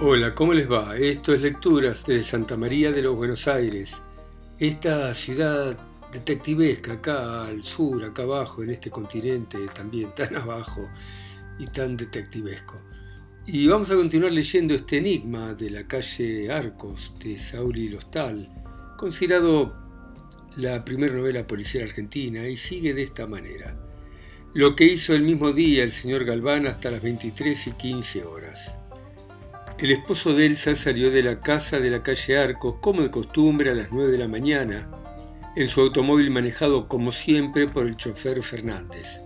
Hola, ¿cómo les va? Esto es Lecturas desde Santa María de los Buenos Aires, esta ciudad detectivesca acá al sur, acá abajo, en este continente también tan abajo y tan detectivesco. Y vamos a continuar leyendo este enigma de la calle Arcos de Sauli Lostal, considerado la primera novela policial argentina, y sigue de esta manera. Lo que hizo el mismo día el señor Galván hasta las 23 y 15 horas. El esposo de Elsa salió de la casa de la calle Arcos, como de costumbre, a las nueve de la mañana, en su automóvil manejado como siempre por el chofer Fernández.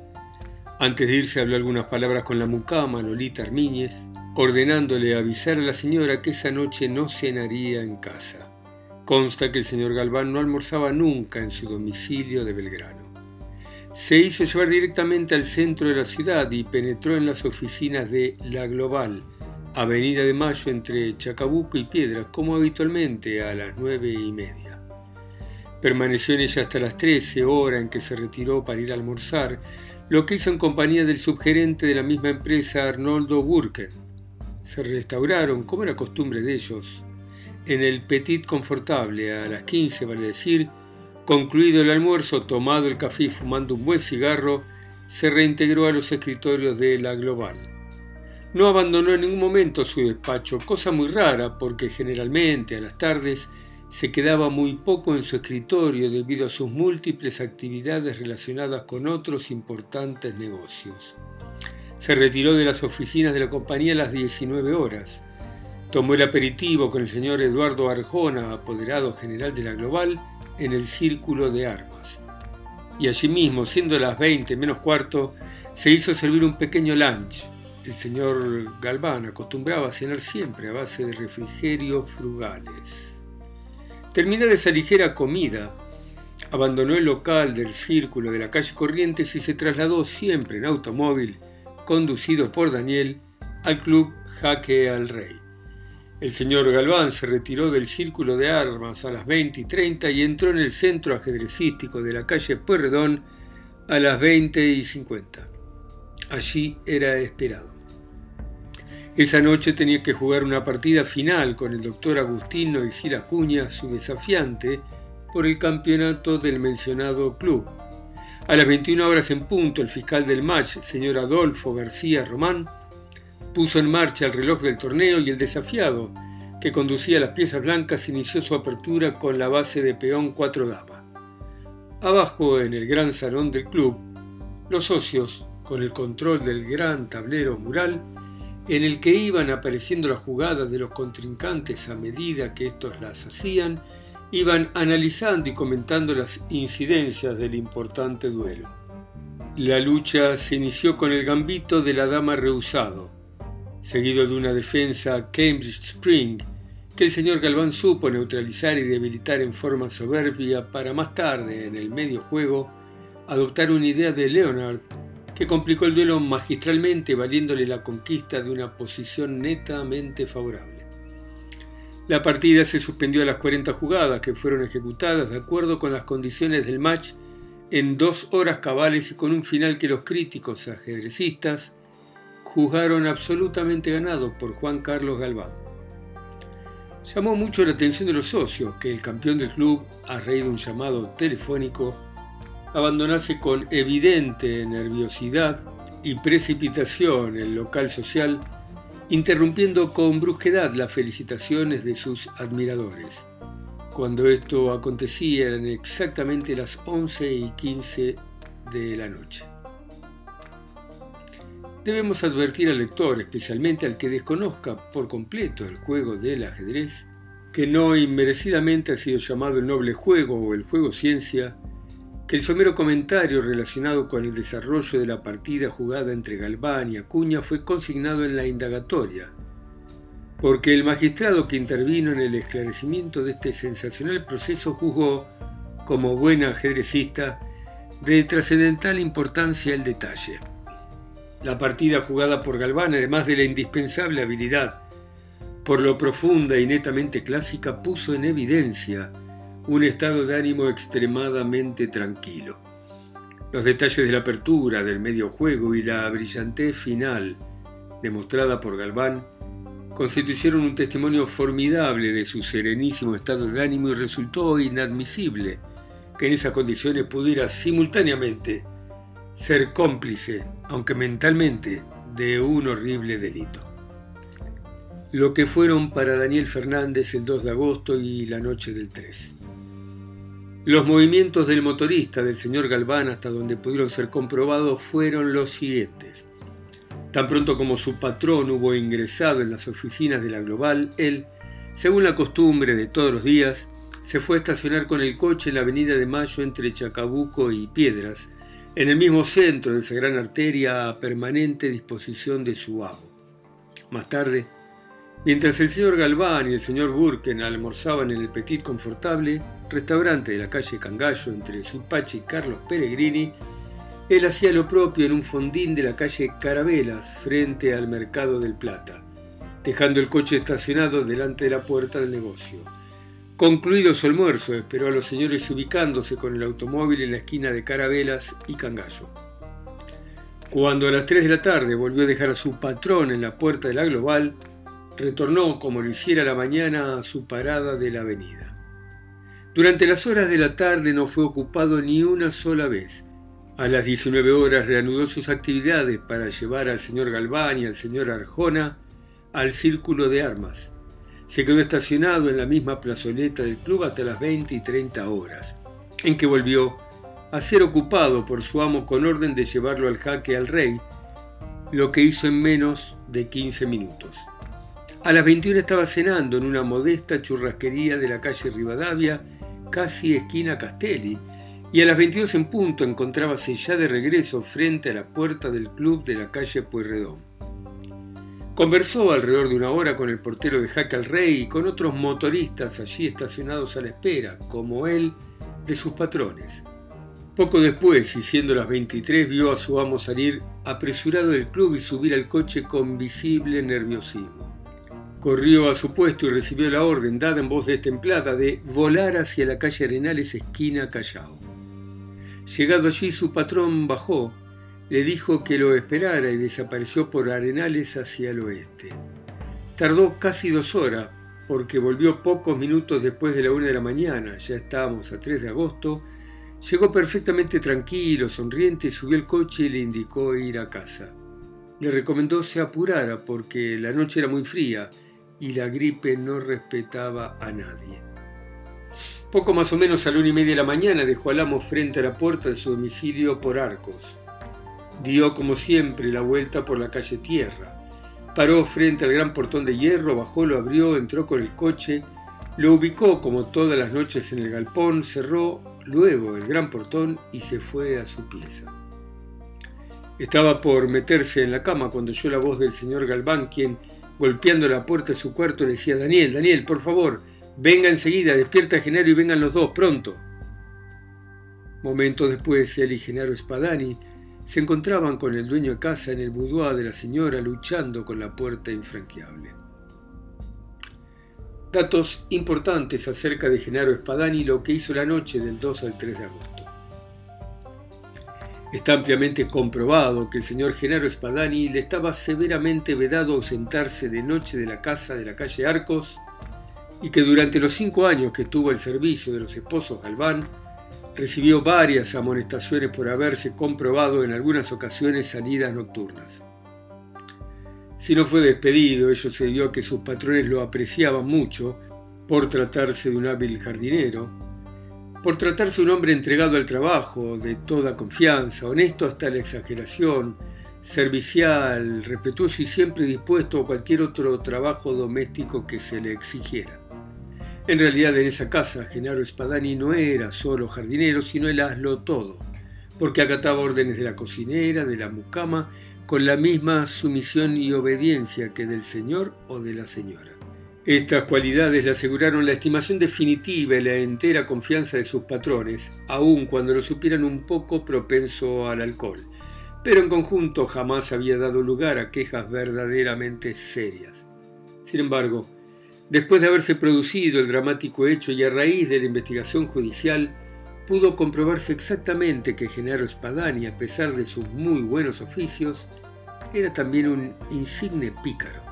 Antes de irse habló algunas palabras con la mucama Lolita Armíñez, ordenándole avisar a la señora que esa noche no cenaría en casa. Consta que el señor Galván no almorzaba nunca en su domicilio de Belgrano. Se hizo llevar directamente al centro de la ciudad y penetró en las oficinas de La Global, Avenida de Mayo entre Chacabuco y Piedras, como habitualmente a las nueve y media. Permaneció en ella hasta las trece, hora en que se retiró para ir a almorzar, lo que hizo en compañía del subgerente de la misma empresa, Arnoldo Burken. Se restauraron, como era costumbre de ellos, en el Petit Confortable a las quince, vale decir, concluido el almuerzo, tomado el café y fumando un buen cigarro, se reintegró a los escritorios de la Global. No abandonó en ningún momento su despacho, cosa muy rara porque generalmente a las tardes se quedaba muy poco en su escritorio debido a sus múltiples actividades relacionadas con otros importantes negocios. Se retiró de las oficinas de la compañía a las 19 horas. Tomó el aperitivo con el señor Eduardo Arjona, apoderado general de la Global, en el Círculo de Armas. Y allí mismo, siendo las 20 menos cuarto, se hizo servir un pequeño lunch, el señor Galván acostumbraba a cenar siempre a base de refrigerio frugales. Terminada esa ligera comida, abandonó el local del círculo de la calle Corrientes y se trasladó siempre en automóvil, conducido por Daniel, al club Jaque al Rey. El señor Galván se retiró del círculo de armas a las 20 y 30 y entró en el centro ajedrecístico de la calle Pueyrredón a las 20 y 50. Allí era esperado. Esa noche tenía que jugar una partida final con el doctor Agustino y Acuña, su desafiante, por el campeonato del mencionado club. A las 21 horas en punto, el fiscal del match, señor Adolfo García Román, puso en marcha el reloj del torneo y el desafiado, que conducía las piezas blancas, inició su apertura con la base de peón cuatro dama. Abajo, en el gran salón del club, los socios, con el control del gran tablero mural, en el que iban apareciendo las jugadas de los contrincantes a medida que estos las hacían, iban analizando y comentando las incidencias del importante duelo. La lucha se inició con el gambito de la dama rehusado, seguido de una defensa Cambridge Spring que el señor Galván supo neutralizar y debilitar en forma soberbia para más tarde, en el medio juego, adoptar una idea de Leonard complicó el duelo magistralmente valiéndole la conquista de una posición netamente favorable. La partida se suspendió a las 40 jugadas que fueron ejecutadas de acuerdo con las condiciones del match en dos horas cabales y con un final que los críticos ajedrecistas juzgaron absolutamente ganado por Juan Carlos Galván. Llamó mucho la atención de los socios que el campeón del club, a raíz de un llamado telefónico, abandonarse con evidente nerviosidad y precipitación el local social, interrumpiendo con brusquedad las felicitaciones de sus admiradores. Cuando esto acontecía eran exactamente las 11 y 15 de la noche. Debemos advertir al lector, especialmente al que desconozca por completo el juego del ajedrez, que no inmerecidamente ha sido llamado el noble juego o el juego ciencia, el somero comentario relacionado con el desarrollo de la partida jugada entre Galván y Acuña fue consignado en la indagatoria, porque el magistrado que intervino en el esclarecimiento de este sensacional proceso juzgó, como buen ajedrecista, de trascendental importancia el detalle. La partida jugada por Galván, además de la indispensable habilidad, por lo profunda y netamente clásica, puso en evidencia un estado de ánimo extremadamente tranquilo. Los detalles de la apertura, del medio juego y la brillantez final demostrada por Galván constituyeron un testimonio formidable de su serenísimo estado de ánimo y resultó inadmisible que en esas condiciones pudiera simultáneamente ser cómplice, aunque mentalmente, de un horrible delito. Lo que fueron para Daniel Fernández el 2 de agosto y la noche del 3. Los movimientos del motorista del señor Galván hasta donde pudieron ser comprobados fueron los siguientes. Tan pronto como su patrón hubo ingresado en las oficinas de la Global, él, según la costumbre de todos los días, se fue a estacionar con el coche en la avenida de Mayo entre Chacabuco y Piedras, en el mismo centro de esa gran arteria a permanente disposición de su amo. Más tarde, mientras el señor Galván y el señor Burken almorzaban en el Petit Confortable, restaurante de la calle Cangallo entre Suipachi y Carlos Peregrini, él hacía lo propio en un fondín de la calle Carabelas, frente al Mercado del Plata, dejando el coche estacionado delante de la puerta del negocio. Concluido su almuerzo, esperó a los señores ubicándose con el automóvil en la esquina de Carabelas y Cangallo. Cuando a las 3 de la tarde volvió a dejar a su patrón en la puerta de la Global, retornó, como lo hiciera la mañana, a su parada de la avenida. Durante las horas de la tarde no fue ocupado ni una sola vez, a las 19 horas reanudó sus actividades para llevar al señor Galván y al señor Arjona al círculo de armas. Se quedó estacionado en la misma plazoleta del club hasta las 20 y 30 horas, en que volvió a ser ocupado por su amo con orden de llevarlo al jaque al rey, lo que hizo en menos de 15 minutos. A las 21 estaba cenando en una modesta churrasquería de la calle Rivadavia, casi esquina Castelli, y a las 22 en punto encontrábase ya de regreso frente a la puerta del club de la calle Pueyrredón. Conversó alrededor de una hora con el portero de Jaque al Rey y con otros motoristas allí estacionados a la espera, como él, de sus patrones. Poco después, y siendo las 23, vio a su amo salir apresurado del club y subir al coche con visible nerviosismo. Corrió a su puesto y recibió la orden, dada en voz destemplada, de volar hacia la calle Arenales, esquina Callao. Llegado allí su patrón bajó, le dijo que lo esperara y desapareció por Arenales hacia el oeste. Tardó casi dos horas porque volvió pocos minutos después de la una de la mañana, ya estábamos a 3 de agosto, llegó perfectamente tranquilo, sonriente, subió el coche y le indicó ir a casa. Le recomendó se apurara porque la noche era muy fría y la gripe no respetaba a nadie. Poco más o menos a la una y media de la mañana dejó al amo frente a la puerta de su domicilio por arcos. Dio como siempre la vuelta por la calle Tierra. Paró frente al gran portón de hierro, bajó, lo abrió, entró con el coche, lo ubicó como todas las noches en el galpón, cerró luego el gran portón y se fue a su pieza. Estaba por meterse en la cama cuando oyó la voz del señor Galván, quien, golpeando la puerta de su cuarto, le decía, Daniel, Daniel, por favor, Venga enseguida, despierta a Genaro y vengan los dos, pronto. Momentos después, él y Genaro Spadani se encontraban con el dueño de casa en el boudoir de la señora luchando con la puerta infranqueable. Datos importantes acerca de Genaro Spadani lo que hizo la noche del 2 al 3 de agosto. Está ampliamente comprobado que el señor Genaro Spadani le estaba severamente vedado ausentarse de noche de la casa de la calle Arcos y que durante los cinco años que estuvo al servicio de los esposos Galván, recibió varias amonestaciones por haberse comprobado en algunas ocasiones salidas nocturnas. Si no fue despedido, ello se debió a que sus patrones lo apreciaban mucho por tratarse de un hábil jardinero, por tratarse un hombre entregado al trabajo, de toda confianza, honesto hasta la exageración, servicial, respetuoso y siempre dispuesto a cualquier otro trabajo doméstico que se le exigiera. En realidad en esa casa Genaro Spadani no era solo jardinero, sino el hazlo todo, porque acataba órdenes de la cocinera, de la mucama, con la misma sumisión y obediencia que del señor o de la señora. Estas cualidades le aseguraron la estimación definitiva y la entera confianza de sus patrones, aun cuando lo supieran un poco propenso al alcohol, pero en conjunto jamás había dado lugar a quejas verdaderamente serias. Sin embargo, Después de haberse producido el dramático hecho y a raíz de la investigación judicial, pudo comprobarse exactamente que Genaro Spadani, a pesar de sus muy buenos oficios, era también un insigne pícaro.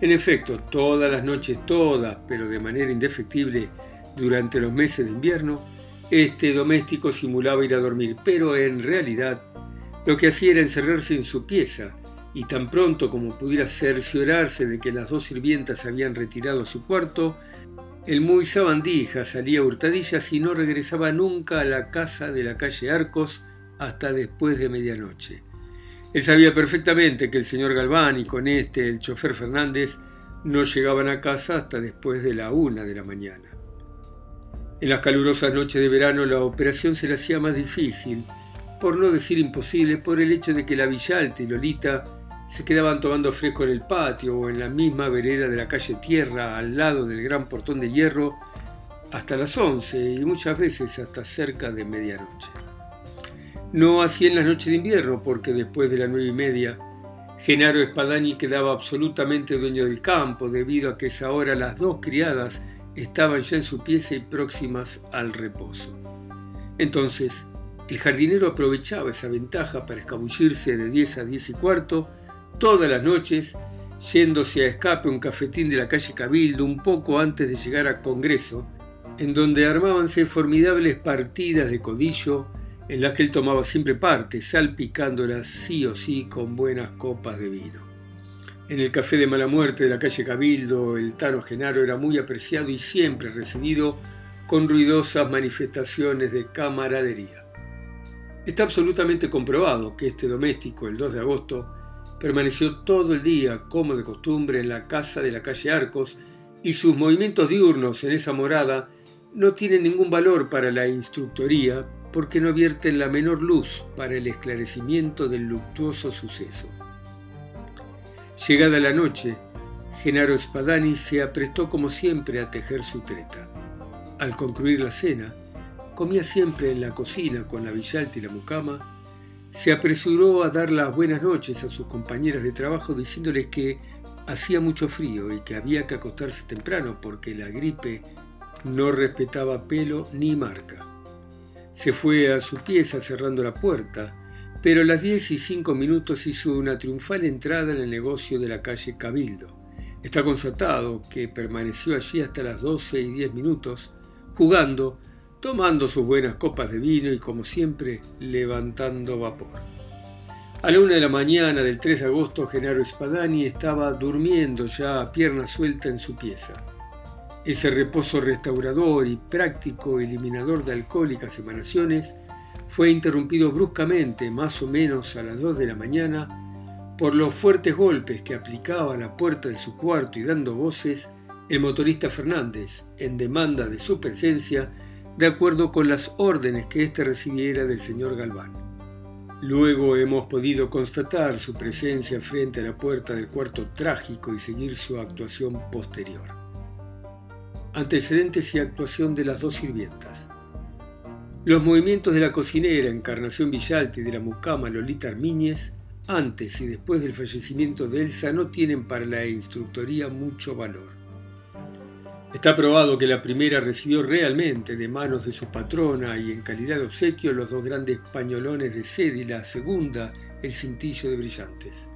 En efecto, todas las noches, todas, pero de manera indefectible, durante los meses de invierno, este doméstico simulaba ir a dormir, pero en realidad lo que hacía era encerrarse en su pieza, y tan pronto como pudiera cerciorarse de que las dos sirvientas habían retirado a su cuarto, el muy sabandija salía a hurtadillas y no regresaba nunca a la casa de la calle Arcos hasta después de medianoche. Él sabía perfectamente que el señor Galván y con este el chofer Fernández no llegaban a casa hasta después de la una de la mañana. En las calurosas noches de verano la operación se le hacía más difícil, por no decir imposible, por el hecho de que la Villalta y Lolita se quedaban tomando fresco en el patio o en la misma vereda de la calle Tierra al lado del gran portón de hierro hasta las once y muchas veces hasta cerca de medianoche. No así en las noches de invierno, porque después de las nueve y media, Genaro Espadani quedaba absolutamente dueño del campo, debido a que esa hora las dos criadas estaban ya en su pieza y próximas al reposo. Entonces, el jardinero aprovechaba esa ventaja para escabullirse de diez a diez y cuarto todas las noches, yéndose a escape un cafetín de la calle Cabildo un poco antes de llegar a Congreso, en donde armábanse formidables partidas de codillo en las que él tomaba siempre parte, salpicándolas sí o sí con buenas copas de vino. En el café de mala muerte de la calle Cabildo, el Tano Genaro era muy apreciado y siempre recibido con ruidosas manifestaciones de camaradería. Está absolutamente comprobado que este doméstico, el 2 de agosto, permaneció todo el día, como de costumbre, en la casa de la calle Arcos y sus movimientos diurnos en esa morada no tienen ningún valor para la instructoría porque no vierten la menor luz para el esclarecimiento del luctuoso suceso. Llegada la noche, Genaro Spadani se aprestó como siempre a tejer su treta. Al concluir la cena, comía siempre en la cocina con la Villalta y la mucama, se apresuró a dar las buenas noches a sus compañeras de trabajo diciéndoles que hacía mucho frío y que había que acostarse temprano porque la gripe no respetaba pelo ni marca. Se fue a su pieza cerrando la puerta, pero a las diez y cinco minutos hizo una triunfal entrada en el negocio de la calle Cabildo. Está constatado que permaneció allí hasta las doce y diez minutos, jugando, tomando sus buenas copas de vino y, como siempre, levantando vapor. A la una de la mañana del 3 de agosto, Genaro Spadani estaba durmiendo ya a pierna suelta en su pieza. Ese reposo restaurador y práctico eliminador de alcohólicas emanaciones fue interrumpido bruscamente, más o menos a las dos de la mañana, por los fuertes golpes que aplicaba a la puerta de su cuarto y dando voces el motorista Fernández, en demanda de su presencia, de acuerdo con las órdenes que éste recibiera del señor Galván. Luego hemos podido constatar su presencia frente a la puerta del cuarto trágico y seguir su actuación posterior. Antecedentes y actuación de las dos sirvientas. Los movimientos de la cocinera Encarnación Villalta y de la mucama Lolita Armiñez, antes y después del fallecimiento de Elsa, no tienen para la instructoría mucho valor. Está probado que la primera recibió realmente de manos de su patrona y en calidad de obsequio los dos grandes pañolones de sed y la segunda el cintillo de brillantes.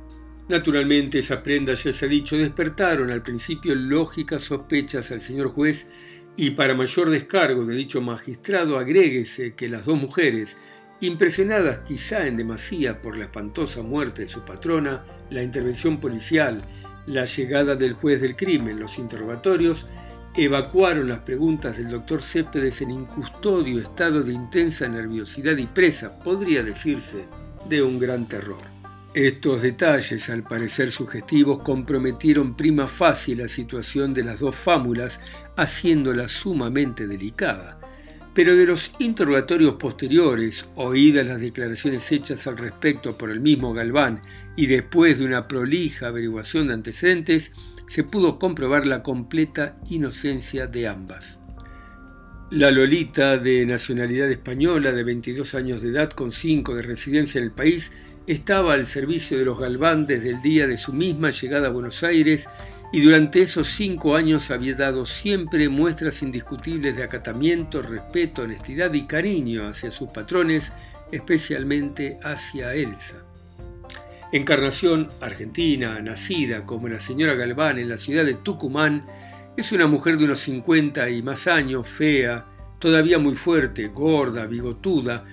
Naturalmente, esas prendas, ya se ha dicho, despertaron al principio lógicas sospechas al señor juez y para mayor descargo de dicho magistrado agréguese que las dos mujeres, impresionadas quizá en demasía por la espantosa muerte de su patrona, la intervención policial, la llegada del juez del crimen, los interrogatorios, evacuaron las preguntas del doctor Céspedes en incustodio estado de intensa nerviosidad y presa, podría decirse, de un gran terror. Estos detalles, al parecer sugestivos, comprometieron prima facie la situación de las dos fámulas, haciéndola sumamente delicada. Pero de los interrogatorios posteriores, oídas las declaraciones hechas al respecto por el mismo Galván y después de una prolija averiguación de antecedentes, se pudo comprobar la completa inocencia de ambas. La Lolita, de nacionalidad española, de 22 años de edad, con 5 de residencia en el país, estaba al servicio de los Galván desde el día de su misma llegada a Buenos Aires y durante esos cinco años había dado siempre muestras indiscutibles de acatamiento, respeto, honestidad y cariño hacia sus patrones, especialmente hacia Elsa. Encarnación argentina, nacida como la señora Galván en la ciudad de Tucumán, es una mujer de unos 50 y más años, fea, todavía muy fuerte, gorda, bigotuda,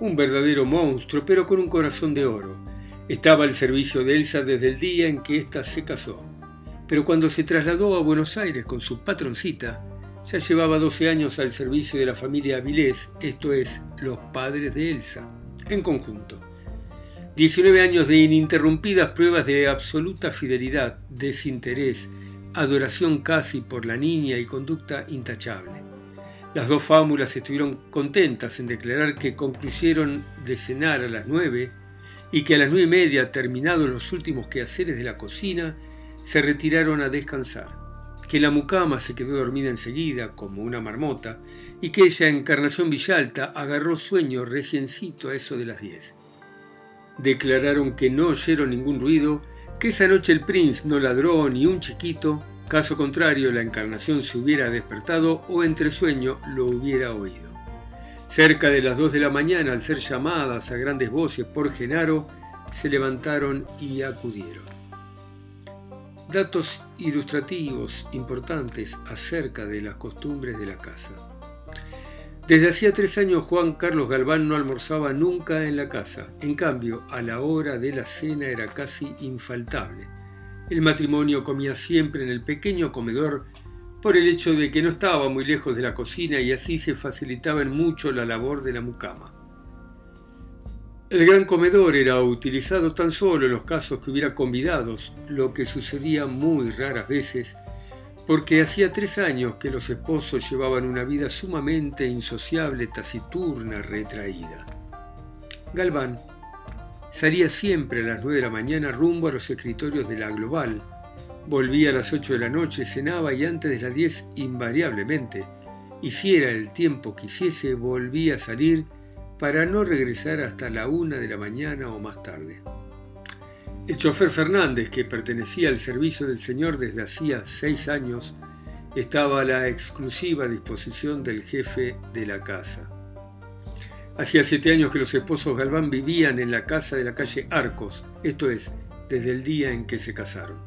un verdadero monstruo, pero con un corazón de oro. Estaba al servicio de Elsa desde el día en que ésta se casó. Pero cuando se trasladó a Buenos Aires con su patroncita, ya llevaba 12 años al servicio de la familia Avilés, esto es, los padres de Elsa, en conjunto. 19 años de ininterrumpidas pruebas de absoluta fidelidad, desinterés, adoración casi por la niña y conducta intachable. Las dos fámulas estuvieron contentas en declarar que concluyeron de cenar a las nueve y que a las nueve y media, terminados los últimos quehaceres de la cocina, se retiraron a descansar, que la mucama se quedó dormida enseguida, como una marmota, y que ella, Encarnación Villalta, agarró sueño reciencito a eso de las diez. Declararon que no oyeron ningún ruido, que esa noche el prince no ladró ni un chiquito, caso contrario la encarnación se hubiera despertado o entre sueño lo hubiera oído. Cerca de las dos de la mañana, al ser llamadas a grandes voces por Genaro, se levantaron y acudieron. Datos ilustrativos importantes acerca de las costumbres de la casa. Desde hacía tres años Juan Carlos Galván no almorzaba nunca en la casa. En cambio, a la hora de la cena era casi infaltable. El matrimonio comía siempre en el pequeño comedor por el hecho de que no estaba muy lejos de la cocina y así se facilitaba en mucho la labor de la mucama. El gran comedor era utilizado tan solo en los casos que hubiera convidados, lo que sucedía muy raras veces porque hacía tres años que los esposos llevaban una vida sumamente insociable, taciturna, retraída. Galván salía siempre a las nueve de la mañana rumbo a los escritorios de la Global, volvía a las ocho de la noche, cenaba y antes de las diez invariablemente, hiciera el tiempo que hiciese, volvía a salir para no regresar hasta la una de la mañana o más tarde. El chofer Fernández, que pertenecía al servicio del señor desde hacía seis años, estaba a la exclusiva disposición del jefe de la casa. Hacía siete años que los esposos Galván vivían en la casa de la calle Arcos, esto es, desde el día en que se casaron.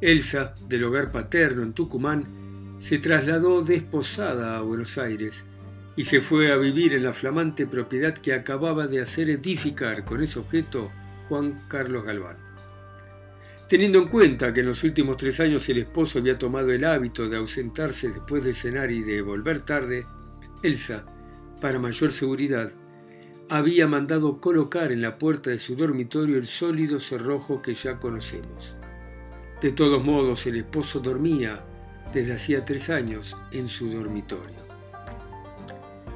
Elsa, del hogar paterno en Tucumán, se trasladó desposada a Buenos Aires y se fue a vivir en la flamante propiedad que acababa de hacer edificar con ese objeto Juan Carlos Galván. Teniendo en cuenta que en los últimos tres años el esposo había tomado el hábito de ausentarse después de cenar y de volver tarde, Elsa, para mayor seguridad, había mandado colocar en la puerta de su dormitorio el sólido cerrojo que ya conocemos. De todos modos, el esposo dormía desde hacía tres años en su dormitorio.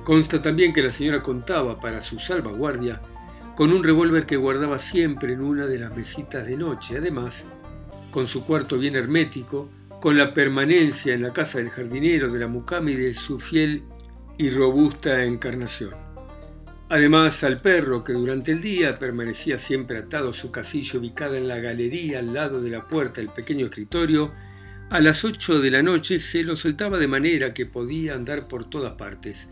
Consta también que la señora contaba para su salvaguardia con un revólver que guardaba siempre en una de las mesitas de noche. Además, con su cuarto bien hermético, con la permanencia en la casa del jardinero de la mucama y de su fiel y robusta encarnación. Además, al perro que durante el día permanecía siempre atado a su casillo ubicada en la galería al lado de la puerta del pequeño escritorio, a las ocho de la noche se lo soltaba de manera que podía andar por todas partes.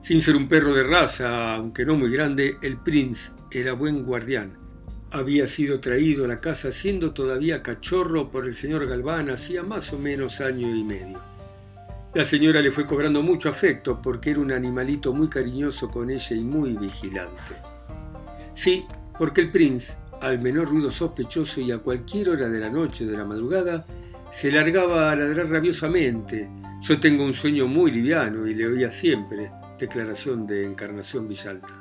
Sin ser un perro de raza, aunque no muy grande, el Prince era buen guardián. Había sido traído a la casa siendo todavía cachorro por el señor Galván hacía más o menos año y medio. La señora le fue cobrando mucho afecto porque era un animalito muy cariñoso con ella y muy vigilante. Sí, porque el Prince, al menor ruido sospechoso y a cualquier hora de la noche o de la madrugada, se largaba a ladrar rabiosamente. Yo tengo un sueño muy liviano y le oía siempre, declaración de Encarnación Villalta.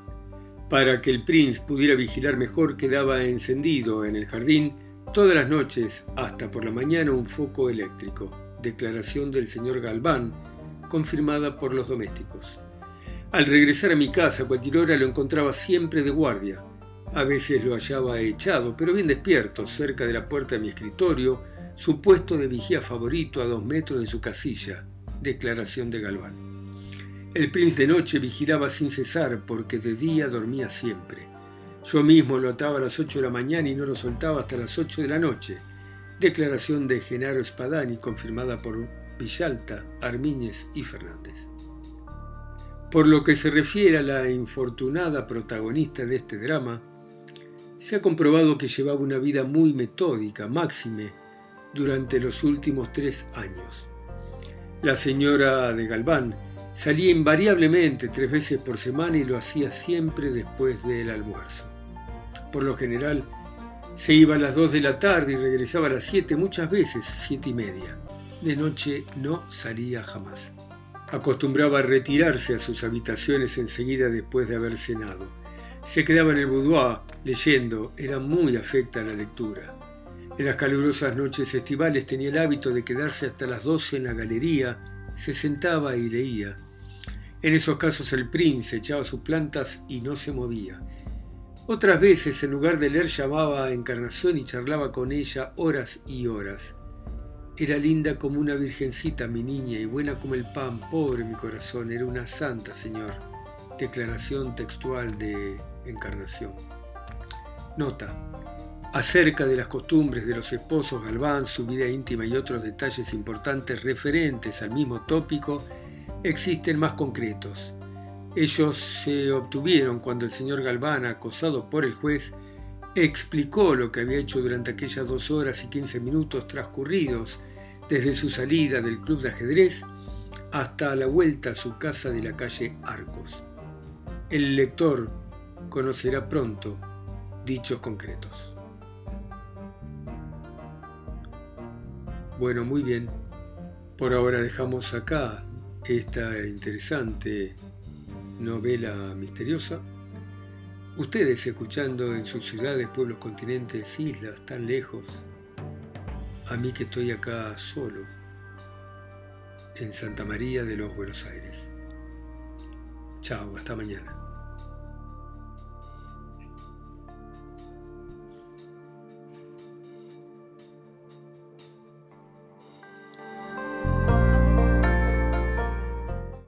Para que el Prince pudiera vigilar mejor quedaba encendido en el jardín todas las noches hasta por la mañana un foco eléctrico, declaración del señor Galván, confirmada por los domésticos. Al regresar a mi casa a cualquier hora lo encontraba siempre de guardia. A veces lo hallaba echado, pero bien despierto, cerca de la puerta de mi escritorio, su puesto de vigía favorito a dos metros de su casilla, declaración de Galván. El Prince de noche vigilaba sin cesar porque de día dormía siempre. Yo mismo lo ataba a las ocho de la mañana y no lo soltaba hasta las ocho de la noche. Declaración de Genaro Spadani confirmada por Villalta, Armíñez y Fernández. Por lo que se refiere a la infortunada protagonista de este drama, Se ha comprobado que llevaba una vida muy metódica, máxime, durante los últimos tres años. La señora de Galván salía invariablemente tres veces por semana y lo hacía siempre después del almuerzo. Por lo general, se iba a las dos de la tarde y regresaba a las siete, muchas veces siete y media. De noche no salía jamás. Acostumbraba a retirarse a sus habitaciones enseguida después de haber cenado. Se quedaba en el boudoir leyendo, era muy afecta a la lectura. En las calurosas noches estivales tenía el hábito de quedarse hasta las doce en la galería, se sentaba y leía. En esos casos el príncipe echaba sus plantas y no se movía. Otras veces, en lugar de leer, llamaba a Encarnación y charlaba con ella horas y horas. Era linda como una virgencita mi niña y buena como el pan, pobre mi corazón, era una santa, Señor. Declaración textual de Encarnación. Nota. Acerca de las costumbres de los esposos Galván, su vida íntima y otros detalles importantes referentes al mismo tópico, existen más concretos. Ellos se obtuvieron cuando el señor Galván, acosado por el juez, explicó lo que había hecho durante aquellas dos horas y quince minutos transcurridos desde su salida del club de ajedrez hasta la vuelta a su casa de la calle Arcos. El lector conocerá pronto dichos concretos. Bueno, muy bien. Por ahora dejamos acá esta interesante novela misteriosa. Ustedes escuchando en sus ciudades, pueblos, continentes, islas tan lejos, a mí que estoy acá solo, en Santa María de los Buenos Aires. Chao, hasta mañana.